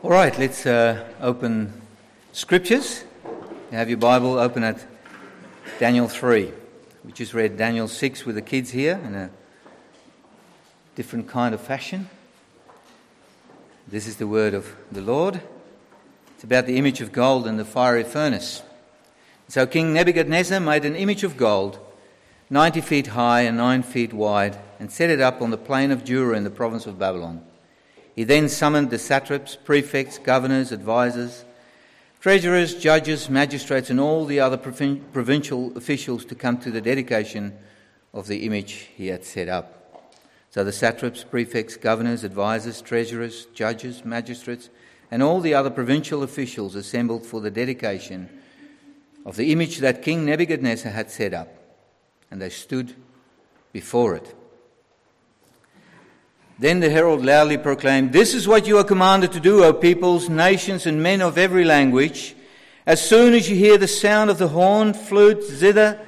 All right, let's uh, open scriptures. You have your Bible open at Daniel 3. We just read Daniel 6 with the kids here in a different kind of fashion. This is the word of the Lord. It's about the image of gold in the fiery furnace. So King Nebuchadnezzar made an image of gold, 90 feet high and 9 feet wide, and set it up on the plain of Dura in the province of Babylon. He then summoned the satraps, prefects, governors, advisers, treasurers, judges, magistrates, and all the other provincial officials to come to the dedication of the image he had set up. So the satraps, prefects, governors, advisers, treasurers, judges, magistrates, and all the other provincial officials assembled for the dedication of the image that King Nebuchadnezzar had set up, and they stood before it. Then the herald loudly proclaimed, This is what you are commanded to do, O peoples, nations, and men of every language. As soon as you hear the sound of the horn, flute, zither,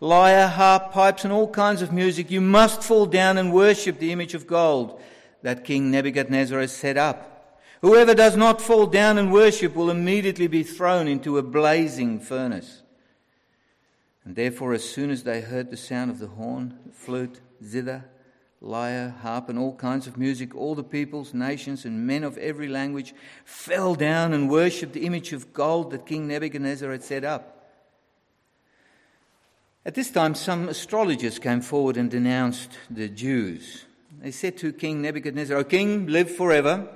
lyre, harp, pipes, and all kinds of music, you must fall down and worship the image of gold that King Nebuchadnezzar has set up. Whoever does not fall down and worship will immediately be thrown into a blazing furnace. And therefore, as soon as they heard the sound of the horn, flute, zither, lyre, harp, and all kinds of music, all the peoples, nations, and men of every language fell down and worshipped the image of gold that King Nebuchadnezzar had set up. At this time, some astrologers came forward and denounced the Jews. They said to King Nebuchadnezzar, O king, live forever.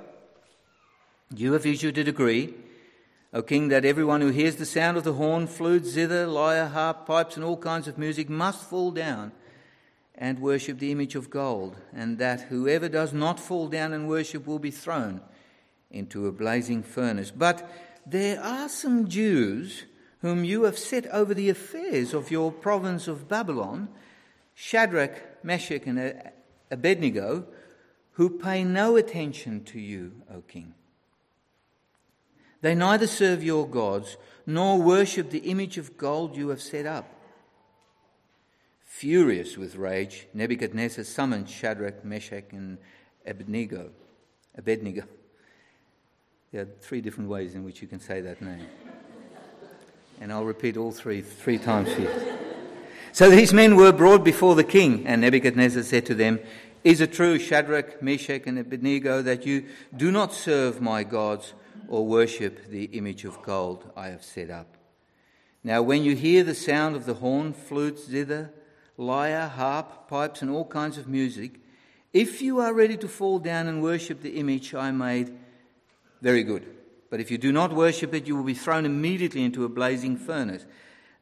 You have issued a decree, O king, that everyone who hears the sound of the horn, flute, zither, lyre, harp, pipes, and all kinds of music must fall down and worship the image of gold, and that whoever does not fall down and worship will be thrown into a blazing furnace. But there are some Jews whom you have set over the affairs of your province of Babylon, Shadrach, Meshach, and Abednego, who pay no attention to you, O king. They neither serve your gods nor worship the image of gold you have set up. Furious with rage, Nebuchadnezzar summoned Shadrach, Meshach, and Abednego. Abednego. There are three different ways in which you can say that name. And I'll repeat all three three times here. So these men were brought before the king, and Nebuchadnezzar said to them, Is it true, Shadrach, Meshach, and Abednego, that you do not serve my gods or worship the image of gold I have set up? Now, when you hear the sound of the horn, flute, zither, lyre, harp, pipes, and all kinds of music, if you are ready to fall down and worship the image I made, very good. But if you do not worship it, you will be thrown immediately into a blazing furnace.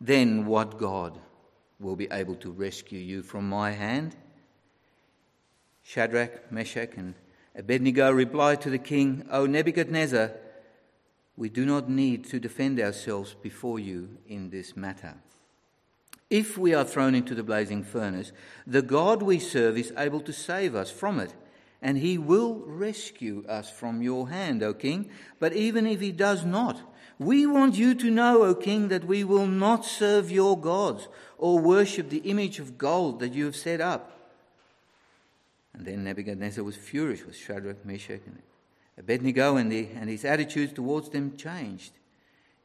Then what God will be able to rescue you from my hand? Shadrach, Meshach, and Abednego replied to the king, O Nebuchadnezzar, we do not need to defend ourselves before you in this matter. If we are thrown into the blazing furnace, the God we serve is able to save us from it, and he will rescue us from your hand, O king. But even if he does not, we want you to know, O king, that we will not serve your gods or worship the image of gold that you have set up. And then Nebuchadnezzar was furious with Shadrach, Meshach, and Abednego, and, the, and his attitudes towards them changed.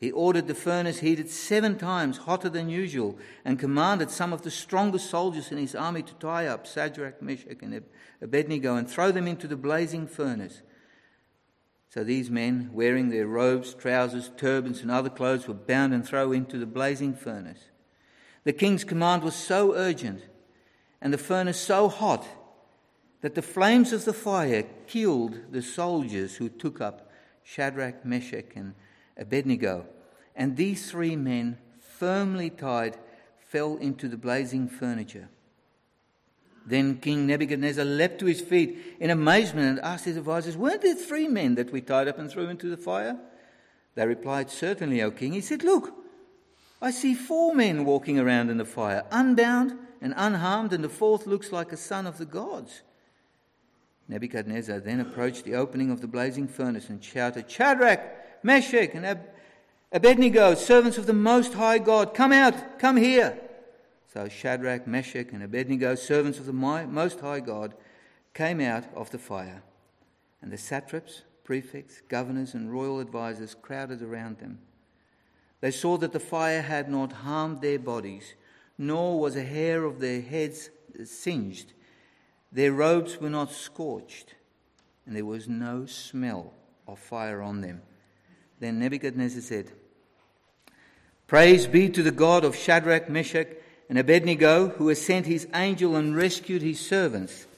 He ordered the furnace heated seven times hotter than usual and commanded some of the strongest soldiers in his army to tie up Shadrach, Meshach, and Abednego and throw them into the blazing furnace. So these men, wearing their robes, trousers, turbans, and other clothes, were bound and thrown into the blazing furnace. The king's command was so urgent and the furnace so hot that the flames of the fire killed the soldiers who took up Shadrach, Meshach, and Abednego. And these three men, firmly tied, fell into the blazing furniture. Then King Nebuchadnezzar leapt to his feet in amazement and asked his advisers, Weren't there three men that we tied up and threw into the fire? They replied, Certainly, O king. He said, Look, I see four men walking around in the fire, unbound and unharmed, and the fourth looks like a son of the gods. Nebuchadnezzar then approached the opening of the blazing furnace and shouted, Shadrach, Meshach, and Ab- Abednego, servants of the Most High God, come out, come here. So Shadrach, Meshach, and Abednego, servants of the Most High God, came out of the fire. And the satraps, prefects, governors, and royal advisers crowded around them. They saw that the fire had not harmed their bodies, nor was a hair of their heads singed. Their robes were not scorched, and there was no smell of fire on them. Then Nebuchadnezzar said, Praise be to the God of Shadrach, Meshach, and Abednego, who has sent his angel and rescued his servants.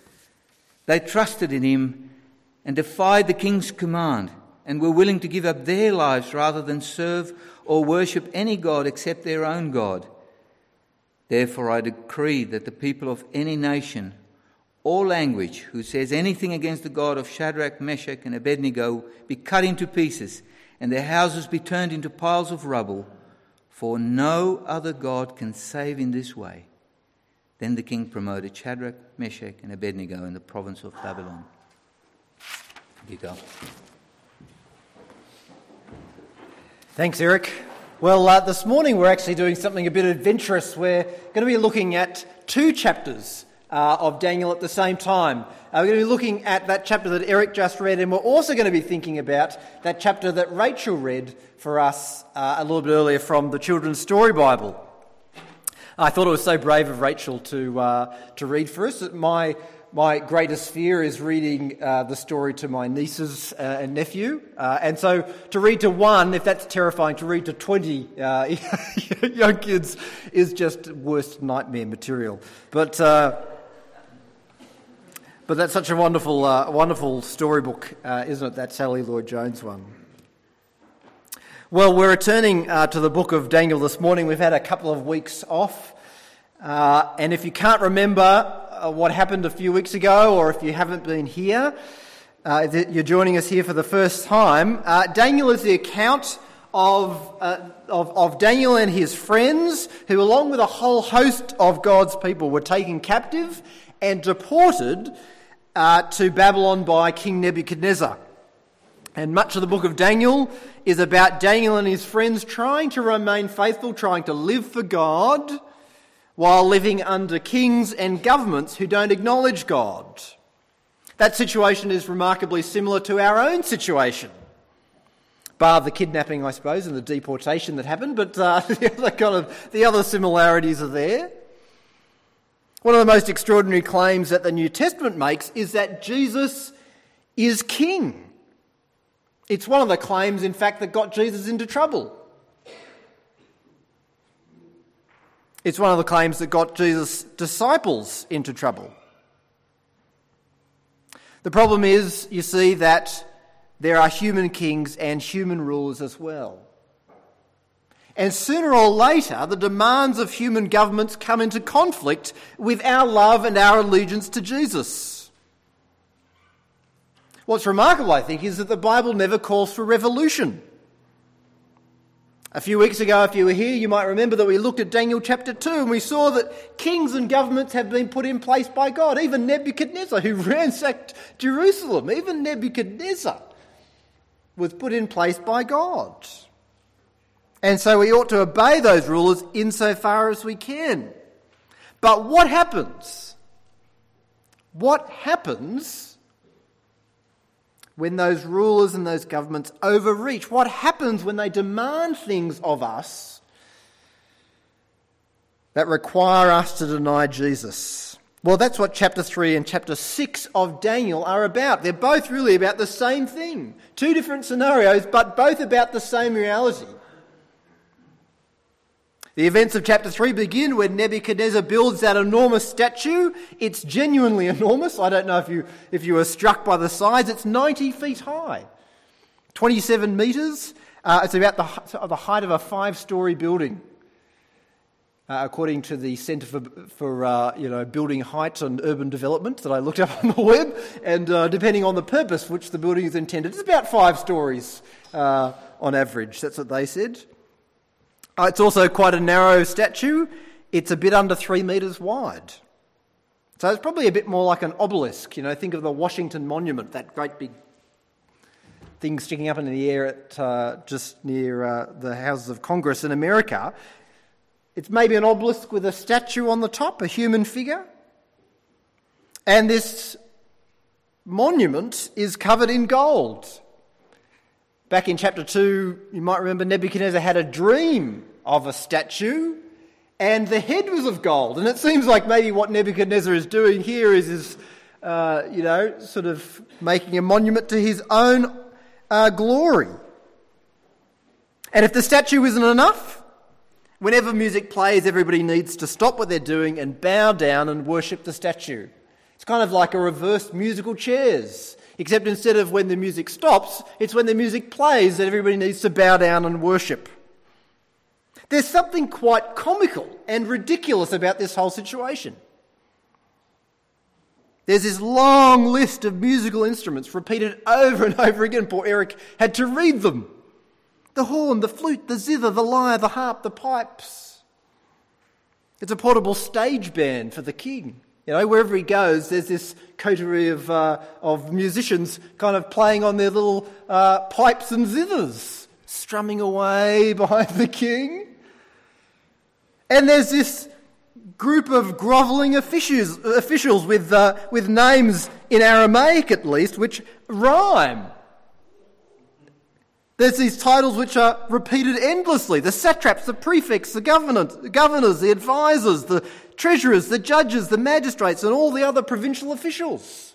They trusted in him and defied the king's command and were willing to give up their lives rather than serve or worship any god except their own God. Therefore, I decree that the people of any nation or language who says anything against the God of Shadrach, Meshach, and Abednego be cut into pieces, and their houses be turned into piles of rubble for no other God can save in this way. Then the king promoted Shadrach, Meshach, and Abednego in the province of Babylon. You go. Thanks, Eric. Well, uh, this morning we're actually doing something a bit adventurous. We're going to be looking at two chapters uh, of Daniel at the same time. Uh, we're going to be looking at that chapter that Eric just read, and we're also going to be thinking about that chapter that Rachel read for us uh, a little bit earlier from the Children's Story Bible. I thought it was so brave of Rachel to, uh, to read for us. My, my greatest fear is reading uh, the story to my nieces uh, and nephew. Uh, and so to read to one, if that's terrifying, to read to 20 uh, young kids is just worst nightmare material. But but that's such a wonderful, uh, wonderful storybook, uh, isn't it? That Sally Lloyd Jones one. Well, we're returning uh, to the book of Daniel this morning. We've had a couple of weeks off. Uh, and if you can't remember uh, what happened a few weeks ago, or if you haven't been here, uh, you're joining us here for the first time. Daniel is the account of, of, of Daniel and his friends, who, along with a whole host of God's people, were taken captive and deported uh, to Babylon by King Nebuchadnezzar. And much of the book of Daniel is about Daniel and his friends trying to remain faithful, trying to live for God, while living under kings and governments who don't acknowledge God. That situation is remarkably similar to our own situation. Bar the kidnapping, I suppose, and the deportation that happened, but uh, the other kind of the other similarities are there. One of the most extraordinary claims that the New Testament makes is that Jesus is king. It's one of the claims, in fact, that got Jesus into trouble. It's one of the claims that got Jesus' disciples into trouble. The problem is, you see, that there are human kings and human rulers as well. And sooner or later, the demands of human governments come into conflict with our love and our allegiance to Jesus. What's remarkable, I think, is that the Bible never calls for revolution. A few weeks ago, if you were here, you might remember that we looked at Daniel chapter 2 and we saw that kings and governments have been put in place by God. Even Nebuchadnezzar, who ransacked Jerusalem, even Nebuchadnezzar was put in place by God. And so we ought to obey those rulers insofar as we can. But what happens? What happens when those rulers and those governments overreach? What happens when they demand things of us that require us to deny Jesus? Well, that's what chapter 3 and chapter 6 of Daniel are about. They're both really about the same thing. Two different scenarios, but both about the same reality. The events of chapter 3 begin when Nebuchadnezzar builds that enormous statue. It's genuinely enormous. I don't know if you, if you were struck by the size. It's 90 feet high, 27 metres. Uh, it's about the, the height of a five story building. Uh, according to the Centre for, for uh, you know, Building Heights and Urban Development that I looked up on the web, and uh, depending on the purpose for which the building is intended, it's about five stories uh, on average. That's what they said. Uh, it's also quite a narrow statue. It's a bit under three metres wide. So it's probably a bit more like an obelisk. You know, think of the Washington Monument, that great big thing sticking up in the air at, uh, just near uh, the Houses of Congress in America. It's maybe an obelisk with a statue on the top, a human figure. And this monument is covered in gold. Back in chapter 2, you might remember Nebuchadnezzar had a dream of a statue, and the head was of gold. And it seems like maybe what Nebuchadnezzar is doing here is, is uh, you know, sort of making a monument to his own uh, glory. And if the statue isn't enough, whenever music plays, everybody needs to stop what they're doing and bow down and worship the statue. It's kind of like a reverse musical chairs. Except instead of when the music stops, it's when the music plays that everybody needs to bow down and worship. There's something quite comical and ridiculous about this whole situation. There's this long list of musical instruments repeated over and over again. Poor Eric had to read them the horn, the flute, the zither, the lyre, the harp, the pipes. It's a portable stage band for the king. You know, wherever he goes, there's this coterie of, uh, of musicians kind of playing on their little uh, pipes and zithers, strumming away behind the king. And there's this group of grovelling officials, officials with, uh, with names in Aramaic at least, which rhyme. There's these titles which are repeated endlessly the satraps, the prefects, the governors, the advisors, the treasurers, the judges, the magistrates, and all the other provincial officials.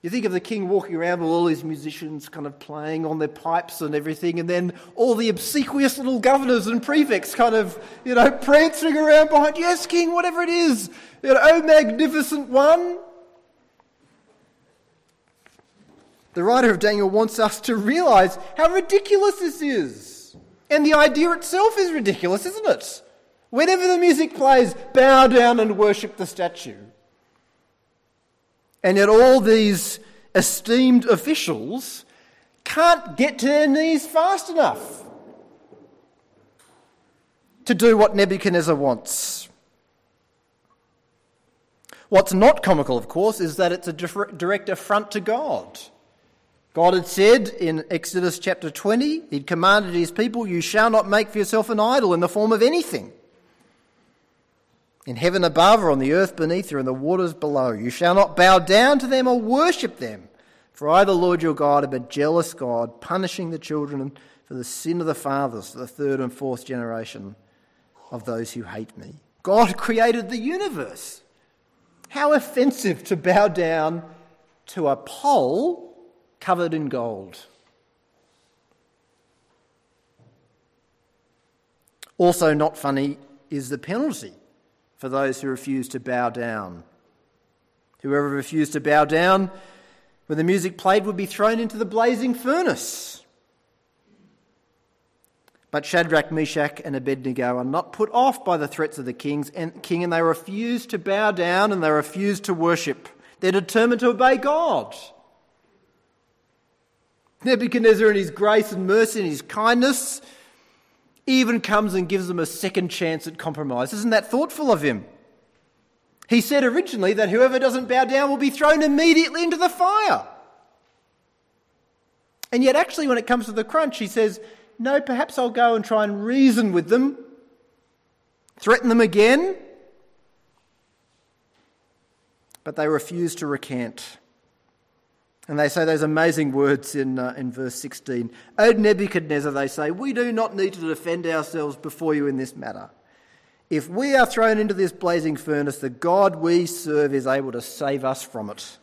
You think of the king walking around with all these musicians kind of playing on their pipes and everything, and then all the obsequious little governors and prefects kind of, you know, prancing around behind, yes, king, whatever it is, you know, oh, magnificent one. The writer of Daniel wants us to realize how ridiculous this is. And the idea itself is ridiculous, isn't it? Whenever the music plays, bow down and worship the statue. And yet, all these esteemed officials can't get to their knees fast enough to do what Nebuchadnezzar wants. What's not comical, of course, is that it's a direct affront to God. God had said in Exodus chapter 20, He'd commanded His people, You shall not make for yourself an idol in the form of anything in heaven above or on the earth beneath or in the waters below. You shall not bow down to them or worship them. For I, the Lord your God, am a jealous God, punishing the children for the sin of the fathers the third and fourth generation of those who hate me. God created the universe. How offensive to bow down to a pole covered in gold. Also, not funny is the penalty for those who refuse to bow down. Whoever refused to bow down when the music played would be thrown into the blazing furnace. But Shadrach, Meshach, and Abednego are not put off by the threats of the kings and, king, and they refuse to bow down and they refuse to worship. They're determined to obey God. Nebuchadnezzar, in his grace and mercy and his kindness, even comes and gives them a second chance at compromise. Isn't that thoughtful of him? He said originally that whoever doesn't bow down will be thrown immediately into the fire. And yet, actually, when it comes to the crunch, he says, No, perhaps I'll go and try and reason with them, threaten them again. But they refuse to recant. And they say those amazing words in, uh, in verse 16. O Nebuchadnezzar, they say, we do not need to defend ourselves before you in this matter. If we are thrown into this blazing furnace, the God we serve is able to save us from it.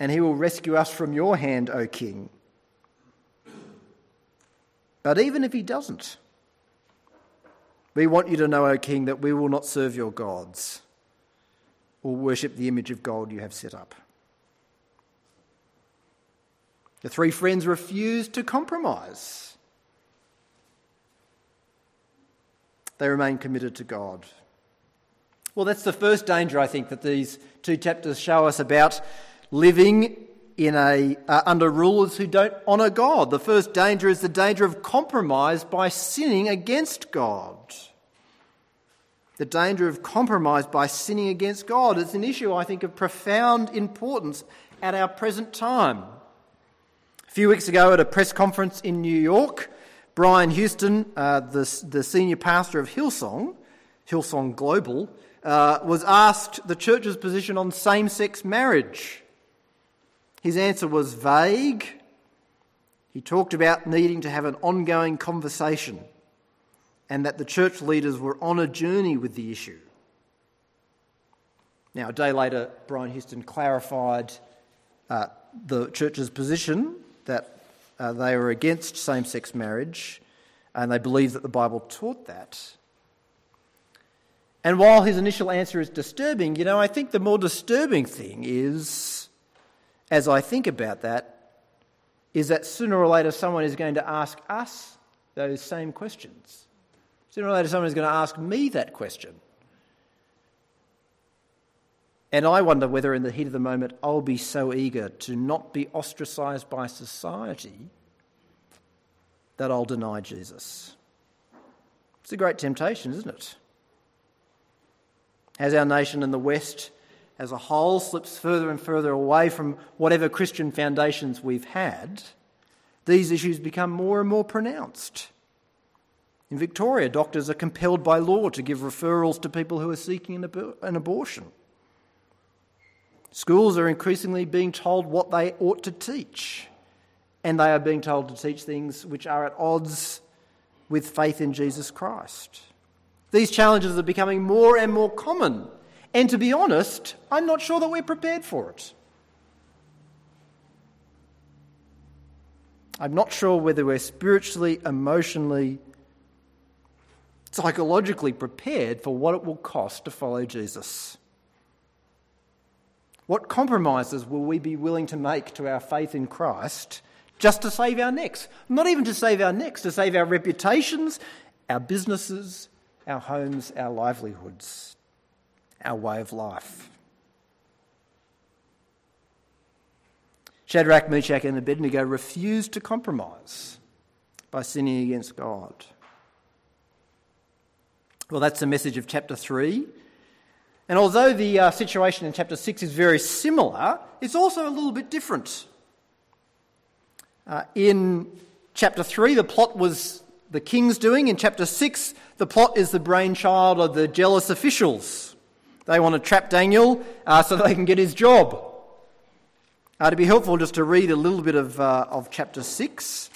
And he will rescue us from your hand, O king. But even if he doesn't, we want you to know, O king, that we will not serve your gods or worship the image of gold you have set up. The three friends refused to compromise. They remain committed to God. Well, that's the first danger, I think, that these two chapters show us about living in a, uh, under rulers who don't honour God. The first danger is the danger of compromise by sinning against God. The danger of compromise by sinning against God is an issue, I think, of profound importance at our present time. A few weeks ago at a press conference in New York, Brian Houston, uh, the, the senior pastor of Hillsong, Hillsong Global, uh, was asked the church's position on same sex marriage. His answer was vague He talked about needing to have an ongoing conversation and that the church leaders were on a journey with the issue. Now, a day later, Brian Houston clarified uh, the church's position that uh, they were against same sex marriage and they believed that the Bible taught that. And while his initial answer is disturbing, you know, I think the more disturbing thing is, as I think about that, is that sooner or later someone is going to ask us those same questions. Sooner or later someone is going to ask me that question. And I wonder whether, in the heat of the moment, I'll be so eager to not be ostracized by society that I'll deny Jesus. It's a great temptation, isn't it? As our nation in the West as a whole slips further and further away from whatever Christian foundations we've had, these issues become more and more pronounced. In Victoria, doctors are compelled by law to give referrals to people who are seeking an, an abortion. Schools are increasingly being told what they ought to teach, and they are being told to teach things which are at odds with faith in Jesus Christ. These challenges are becoming more and more common, and to be honest, I'm not sure that we're prepared for it. I'm not sure whether we're spiritually, emotionally, psychologically prepared for what it will cost to follow Jesus. What compromises will we be willing to make to our faith in Christ just to save our necks? Not even to save our necks, to save our reputations, our businesses, our homes, our livelihoods, our way of life. Shadrach, Meshach, and Abednego refused to compromise by sinning against God. Well, that's the message of chapter 3. And although the uh, situation in chapter 6 is very similar, it's also a little bit different. Uh, in chapter 3, the plot was the king's doing. In chapter 6, the plot is the brainchild of the jealous officials. They want to trap Daniel uh, so they can get his job. Uh, to be helpful, just to read a little bit of, uh, of chapter 6.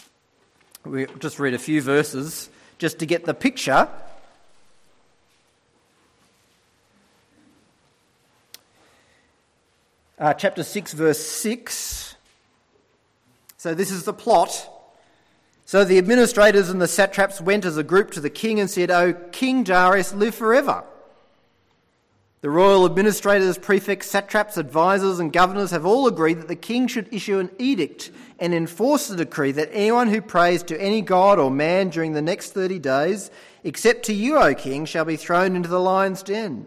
We'll just read a few verses just to get the picture uh, chapter 6, verse 6. So, this is the plot. So, the administrators and the satraps went as a group to the king and said, O King Darius, live forever. The royal administrators, prefects, satraps, advisers, and governors have all agreed that the king should issue an edict and enforce the decree that anyone who prays to any god or man during the next 30 days, except to you, O king, shall be thrown into the lion's den.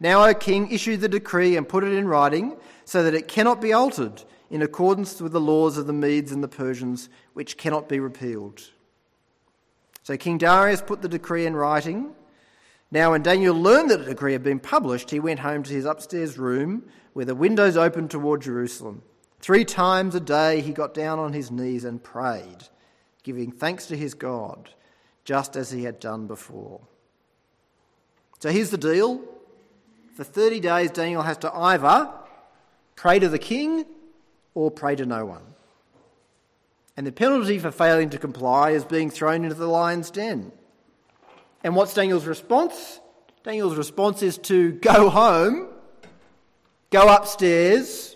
Now, O king, issue the decree and put it in writing so that it cannot be altered in accordance with the laws of the Medes and the Persians, which cannot be repealed. So King Darius put the decree in writing. Now, when Daniel learned that the decree had been published, he went home to his upstairs room where the windows opened toward Jerusalem. Three times a day he got down on his knees and prayed, giving thanks to his God, just as he had done before. So here's the deal for 30 days, Daniel has to either pray to the king or pray to no one. And the penalty for failing to comply is being thrown into the lion's den. And what's Daniel's response? Daniel's response is to go home, go upstairs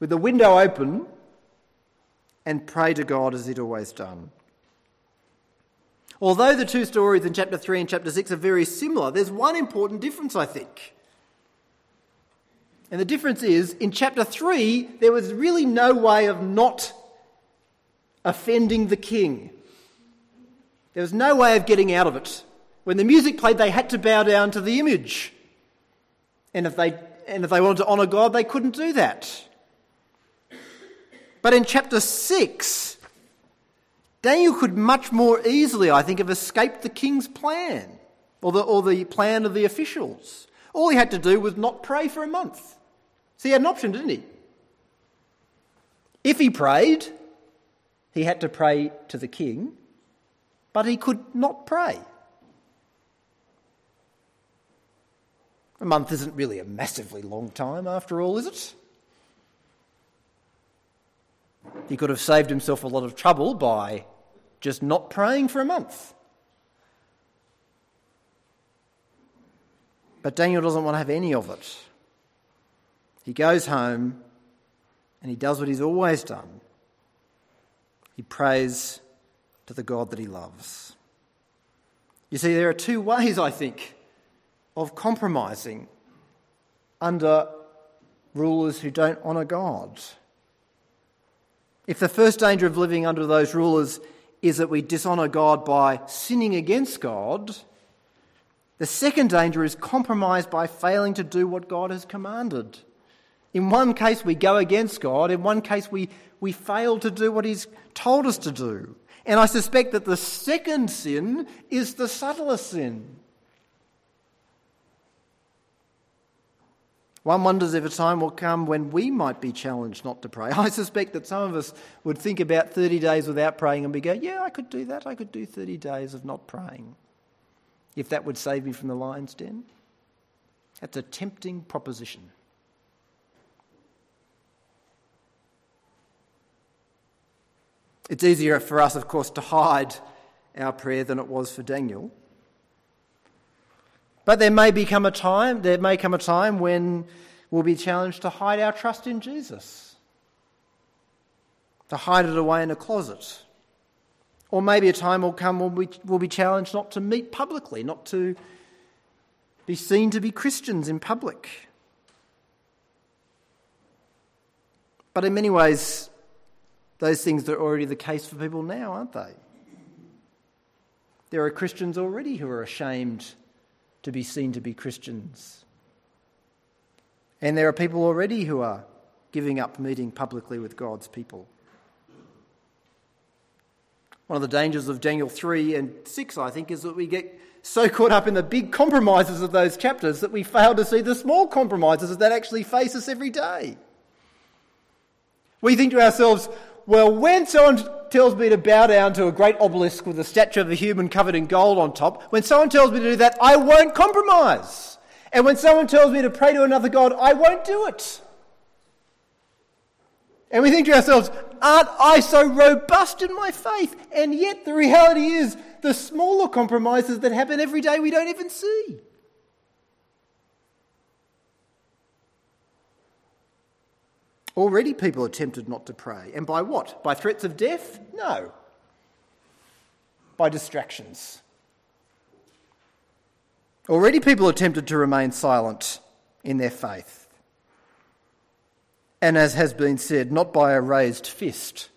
with the window open, and pray to God as he'd always done. Although the two stories in chapter 3 and chapter 6 are very similar, there's one important difference, I think. And the difference is, in chapter 3, there was really no way of not offending the king. There was no way of getting out of it. When the music played, they had to bow down to the image. And if they, and if they wanted to honour God, they couldn't do that. But in chapter 6, Daniel could much more easily, I think, have escaped the king's plan or the, or the plan of the officials. All he had to do was not pray for a month. So he had an option, didn't he? If he prayed, he had to pray to the king, but he could not pray. A month isn't really a massively long time, after all, is it? He could have saved himself a lot of trouble by just not praying for a month. But Daniel doesn't want to have any of it. He goes home and he does what he's always done he prays to the God that he loves. You see, there are two ways, I think, of compromising under rulers who don't honour God. If the first danger of living under those rulers is that we dishonour God by sinning against God, the second danger is compromise by failing to do what God has commanded. In one case, we go against God. In one case, we, we fail to do what He's told us to do. And I suspect that the second sin is the subtler sin. One wonders if a time will come when we might be challenged not to pray. I suspect that some of us would think about 30 days without praying and be going, Yeah, I could do that. I could do 30 days of not praying. If that would save me from the lion's den. That's a tempting proposition. It's easier for us, of course, to hide our prayer than it was for Daniel. But there may become a time, there may come a time when we'll be challenged to hide our trust in Jesus, to hide it away in a closet. Or maybe a time will come when we will be challenged not to meet publicly, not to be seen to be Christians in public. But in many ways, those things are already the case for people now, aren't they? There are Christians already who are ashamed to be seen to be Christians. And there are people already who are giving up meeting publicly with God's people. One of the dangers of Daniel 3 and 6, I think, is that we get so caught up in the big compromises of those chapters that we fail to see the small compromises that actually face us every day. We think to ourselves, well, when someone tells me to bow down to a great obelisk with a statue of a human covered in gold on top, when someone tells me to do that, I won't compromise. And when someone tells me to pray to another God, I won't do it. And we think to ourselves, aren't I so robust in my faith? And yet the reality is, the smaller compromises that happen every day we don't even see. Already people are tempted not to pray. And by what? By threats of death? No. By distractions. Already people are tempted to remain silent in their faith. And as has been said, not by a raised fist,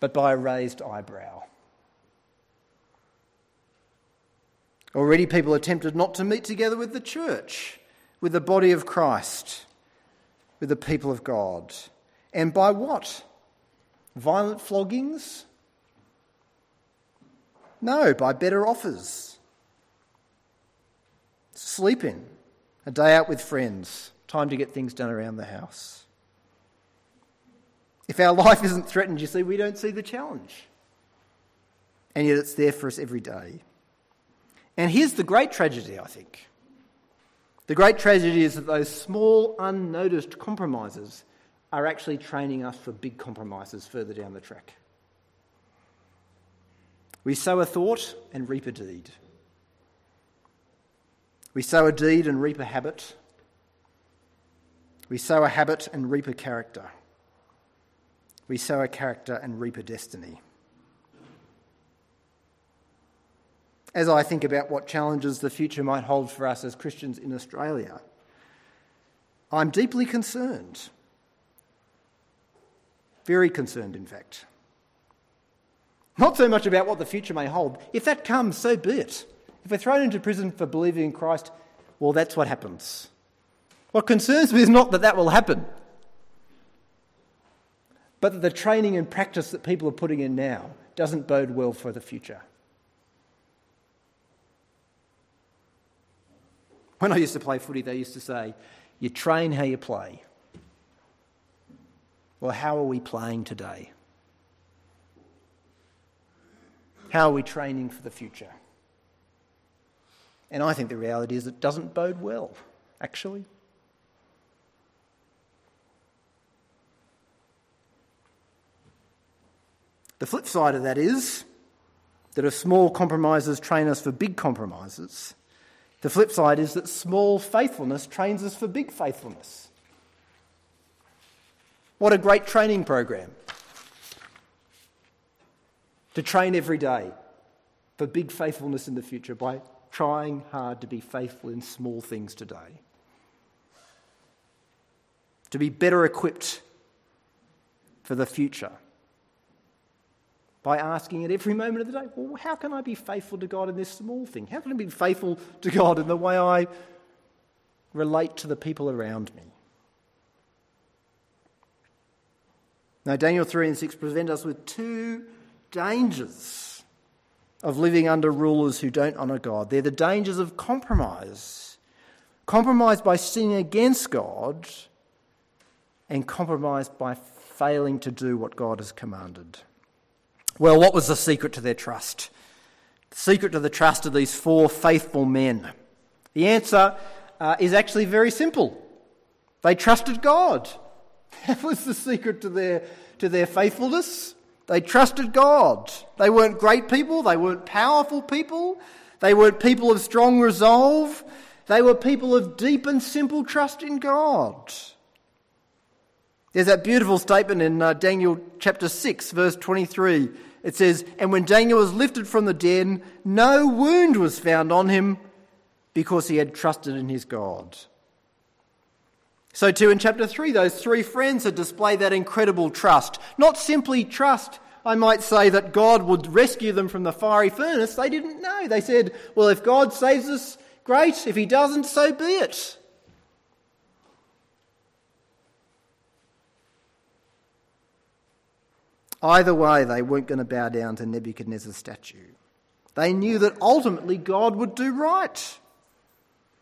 but by a raised eyebrow. Already people are tempted not to meet together with the church, with the body of Christ with the people of God. And by what? Violent floggings? No, by better offers. Sleeping, a day out with friends, time to get things done around the house. If our life isn't threatened, you see, we don't see the challenge. And yet it's there for us every day. And here's the great tragedy, I think. The great tragedy is that those small, unnoticed compromises are actually training us for big compromises further down the track. We sow a thought and reap a deed. We sow a deed and reap a habit. We sow a habit and reap a character. We sow a character and reap a destiny. As I think about what challenges the future might hold for us as Christians in Australia, I'm deeply concerned. Very concerned, in fact. Not so much about what the future may hold. If that comes, so be it. If we're thrown into prison for believing in Christ, well, that's what happens. What concerns me is not that that will happen, but that the training and practice that people are putting in now doesn't bode well for the future. When I used to play footy, they used to say, You train how you play. Well, how are we playing today? How are we training for the future? And I think the reality is it doesn't bode well, actually. The flip side of that is that if small compromises train us for big compromises, the flip side is that small faithfulness trains us for big faithfulness. What a great training program to train every day for big faithfulness in the future by trying hard to be faithful in small things today. To be better equipped for the future by asking at every moment of the day, well, how can I be faithful to God in this small thing? How can I be faithful to God in the way I relate to the people around me? Now, Daniel 3 and 6 present us with two dangers of living under rulers who don't honour God. They're the dangers of compromise. Compromise by sinning against God, and compromise by failing to do what God has commanded. Well, what was the secret to their trust? The secret to the trust of these four faithful men? The answer uh, is actually very simple. They trusted God. That was the secret to their, to their faithfulness. They trusted God. They weren't great people, they weren't powerful people, they weren't people of strong resolve. They were people of deep and simple trust in God. There's that beautiful statement in uh, Daniel chapter 6, verse 23. It says, And when Daniel was lifted from the den, no wound was found on him because he had trusted in his God. So, too, in chapter 3, those three friends had displayed that incredible trust. Not simply trust, I might say, that God would rescue them from the fiery furnace. They didn't know. They said, Well, if God saves us, great. If he doesn't, so be it. Either way, they weren't going to bow down to Nebuchadnezzar's statue. They knew that ultimately God would do right.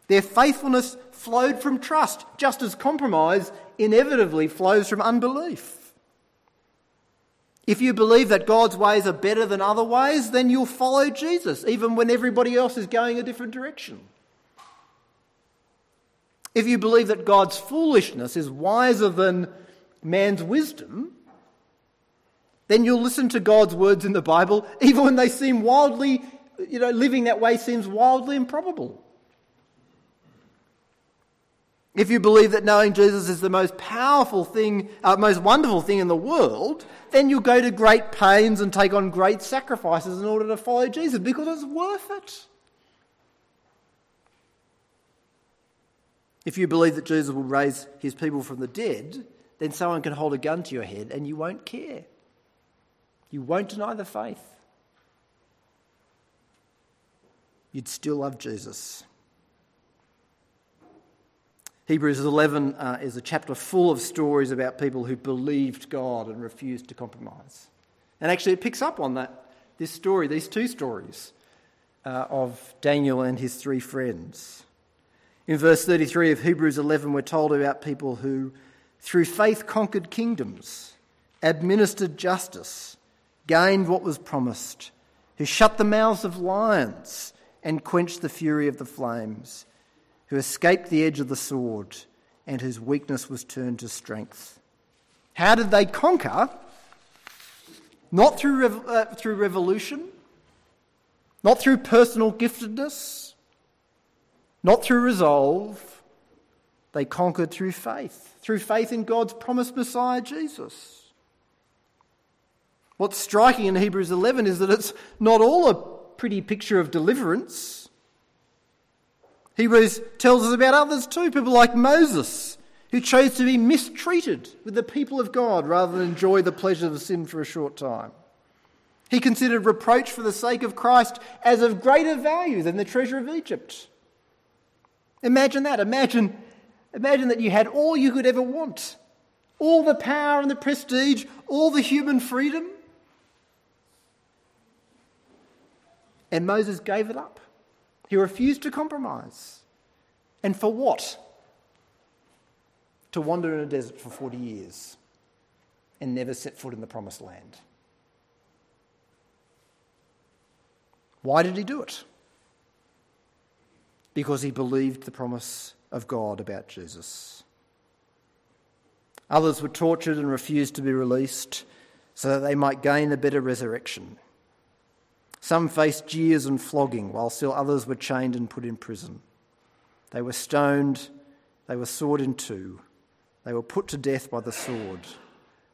Their faithfulness flowed from trust, just as compromise inevitably flows from unbelief. If you believe that God's ways are better than other ways, then you'll follow Jesus, even when everybody else is going a different direction. If you believe that God's foolishness is wiser than man's wisdom, then you'll listen to God's words in the Bible, even when they seem wildly, you know, living that way seems wildly improbable. If you believe that knowing Jesus is the most powerful thing, uh, most wonderful thing in the world, then you'll go to great pains and take on great sacrifices in order to follow Jesus because it's worth it. If you believe that Jesus will raise his people from the dead, then someone can hold a gun to your head and you won't care. You won't deny the faith. You'd still love Jesus. Hebrews 11 uh, is a chapter full of stories about people who believed God and refused to compromise. And actually, it picks up on that, this story, these two stories uh, of Daniel and his three friends. In verse 33 of Hebrews 11, we're told about people who, through faith, conquered kingdoms, administered justice, gained what was promised, who shut the mouths of lions and quenched the fury of the flames, who escaped the edge of the sword and whose weakness was turned to strength. How did they conquer? Not through, uh, through revolution, not through personal giftedness, not through resolve. They conquered through faith, through faith in God's promised Messiah, Jesus. What's striking in Hebrews 11 is that it's not all a pretty picture of deliverance. Hebrews tells us about others too, people like Moses, who chose to be mistreated with the people of God rather than enjoy the pleasures of sin for a short time. He considered reproach for the sake of Christ as of greater value than the treasure of Egypt. Imagine that. Imagine, imagine that you had all you could ever want all the power and the prestige, all the human freedom, And Moses gave it up. He refused to compromise. And for what? To wander in a desert for 40 years and never set foot in the promised land. Why did he do it? Because he believed the promise of God about Jesus. Others were tortured and refused to be released. so that they might gain a better resurrection. Some faced jeers and flogging, while still others were chained and put in prison. They were stoned, they were sawed in two, they were put to death by the sword.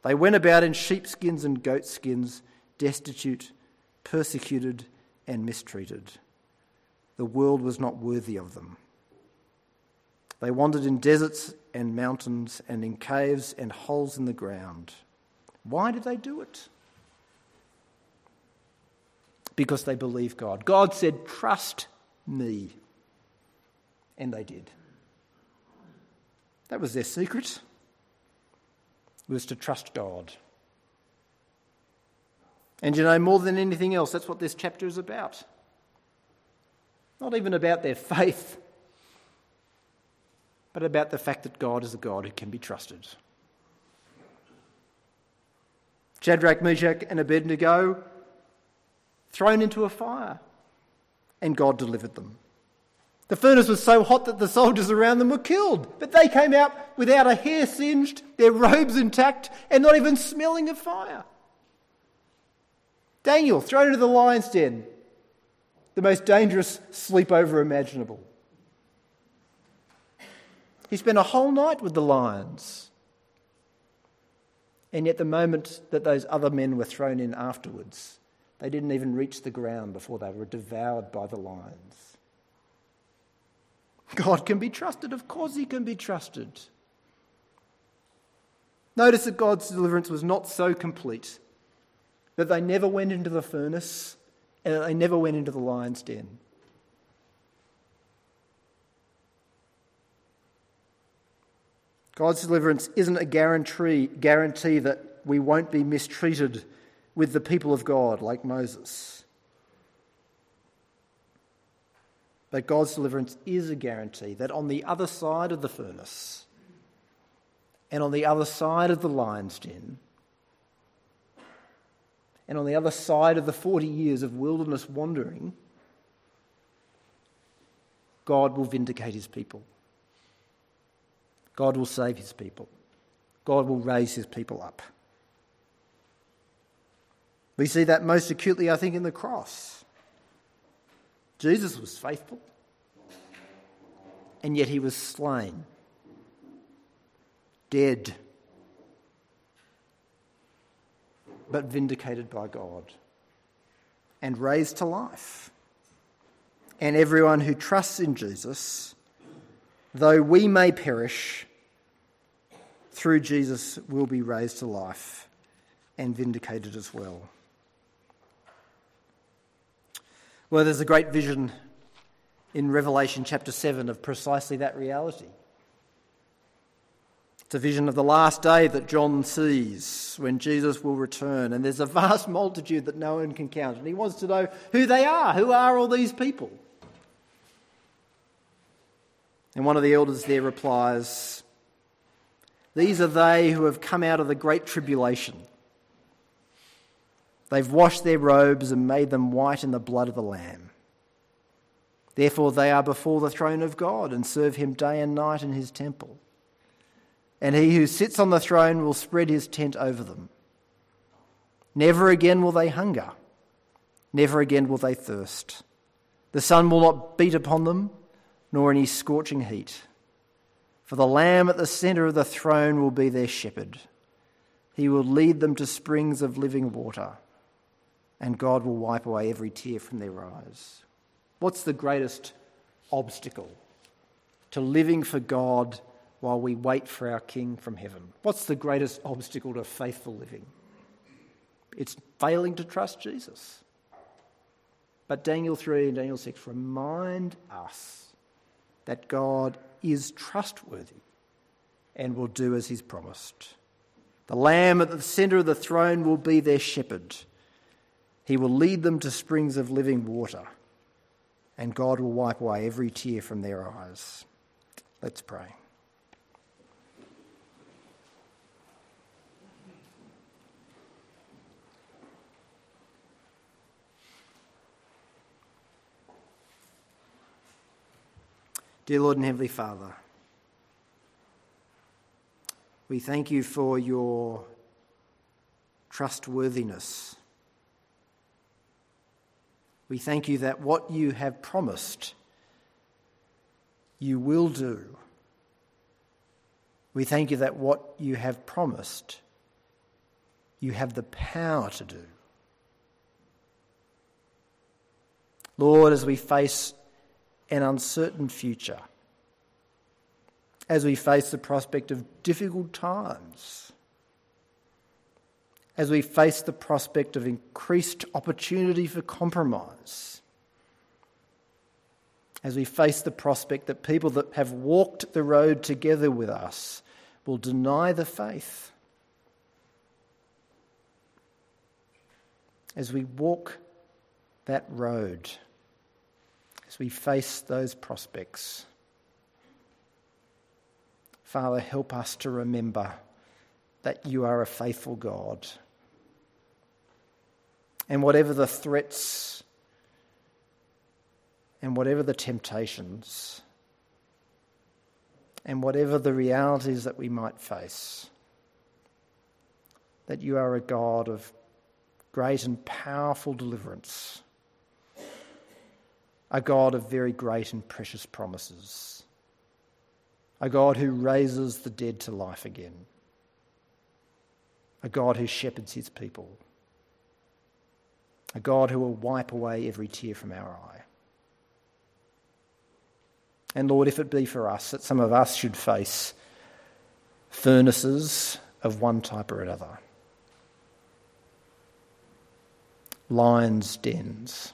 They went about in sheepskins and goatskins, destitute, persecuted, and mistreated. The world was not worthy of them. They wandered in deserts and mountains and in caves and holes in the ground. Why did they do it? Because they believed God. God said, Trust me. And they did. That was their secret, was to trust God. And you know, more than anything else, that's what this chapter is about. Not even about their faith, but about the fact that God is a God who can be trusted. Shadrach, Meshach, and Abednego thrown into a fire, and God delivered them. The furnace was so hot that the soldiers around them were killed, but they came out without a hair singed, their robes intact, and not even smelling of fire. Daniel thrown into the lion's den, the most dangerous sleepover imaginable. He spent a whole night with the lions. And yet, the moment that those other men were thrown in afterwards, they didn't even reach the ground before they were devoured by the lions. God can be trusted. Of course, He can be trusted. Notice that God's deliverance was not so complete that they never went into the furnace and they never went into the lion's den. God's deliverance isn't a guarantee, guarantee that we won't be mistreated with the people of God like Moses. But God's deliverance is a guarantee that on the other side of the furnace and on the other side of the lion's den and on the other side of the 40 years of wilderness wandering, God will vindicate his people. God will save his people. God will raise his people up. We see that most acutely, I think, in the cross. Jesus was faithful, and yet he was slain, dead, but vindicated by God, and raised to life. And everyone who trusts in Jesus, though we may perish, through Jesus will be raised to life and vindicated as well. Well, there's a great vision in Revelation chapter 7 of precisely that reality. It's a vision of the last day that John sees when Jesus will return, and there's a vast multitude that no one can count. And he wants to know who they are. Who are all these people? And one of the elders there replies, these are they who have come out of the great tribulation. They've washed their robes and made them white in the blood of the Lamb. Therefore, they are before the throne of God and serve him day and night in his temple. And he who sits on the throne will spread his tent over them. Never again will they hunger, never again will they thirst. The sun will not beat upon them, nor any scorching heat. For the Lamb at the centre of the throne will be their shepherd. He will lead them to springs of living water, and God will wipe away every tear from their eyes. What's the greatest obstacle to living for God while we wait for our King from heaven? What's the greatest obstacle to faithful living? It's failing to trust Jesus. But Daniel 3 and Daniel 6 remind us that God is trustworthy and will do as he's promised. The Lamb at the centre of the throne will be their shepherd. He will lead them to springs of living water, and God will wipe away every tear from their eyes. Let's pray. Dear Lord and Heavenly Father, we thank you for your trustworthiness. We thank you that what you have promised, you will do. We thank you that what you have promised, you have the power to do. Lord, as we face an uncertain future, as we face the prospect of difficult times, as we face the prospect of increased opportunity for compromise, as we face the prospect that people that have walked the road together with us will deny the faith. As we walk that road, as we face those prospects, Father, help us to remember that you are a faithful God. And whatever the threats and whatever the temptations and whatever the realities that we might face, that you are a God of great and powerful deliverance, a God of very great and precious promises, a God who raises the dead to life again, a God who shepherds his people, a God who will wipe away every tear from our eye. And Lord, if it be for us that some of us should face furnaces of one type or another, lions' dens,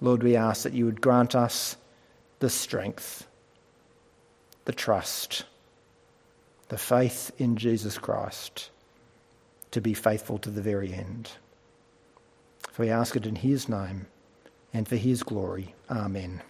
Lord, we ask that you would grant us the strength, the trust, the faith in Jesus Christ to be faithful to the very end. For we ask it in his name and for his glory. Amen.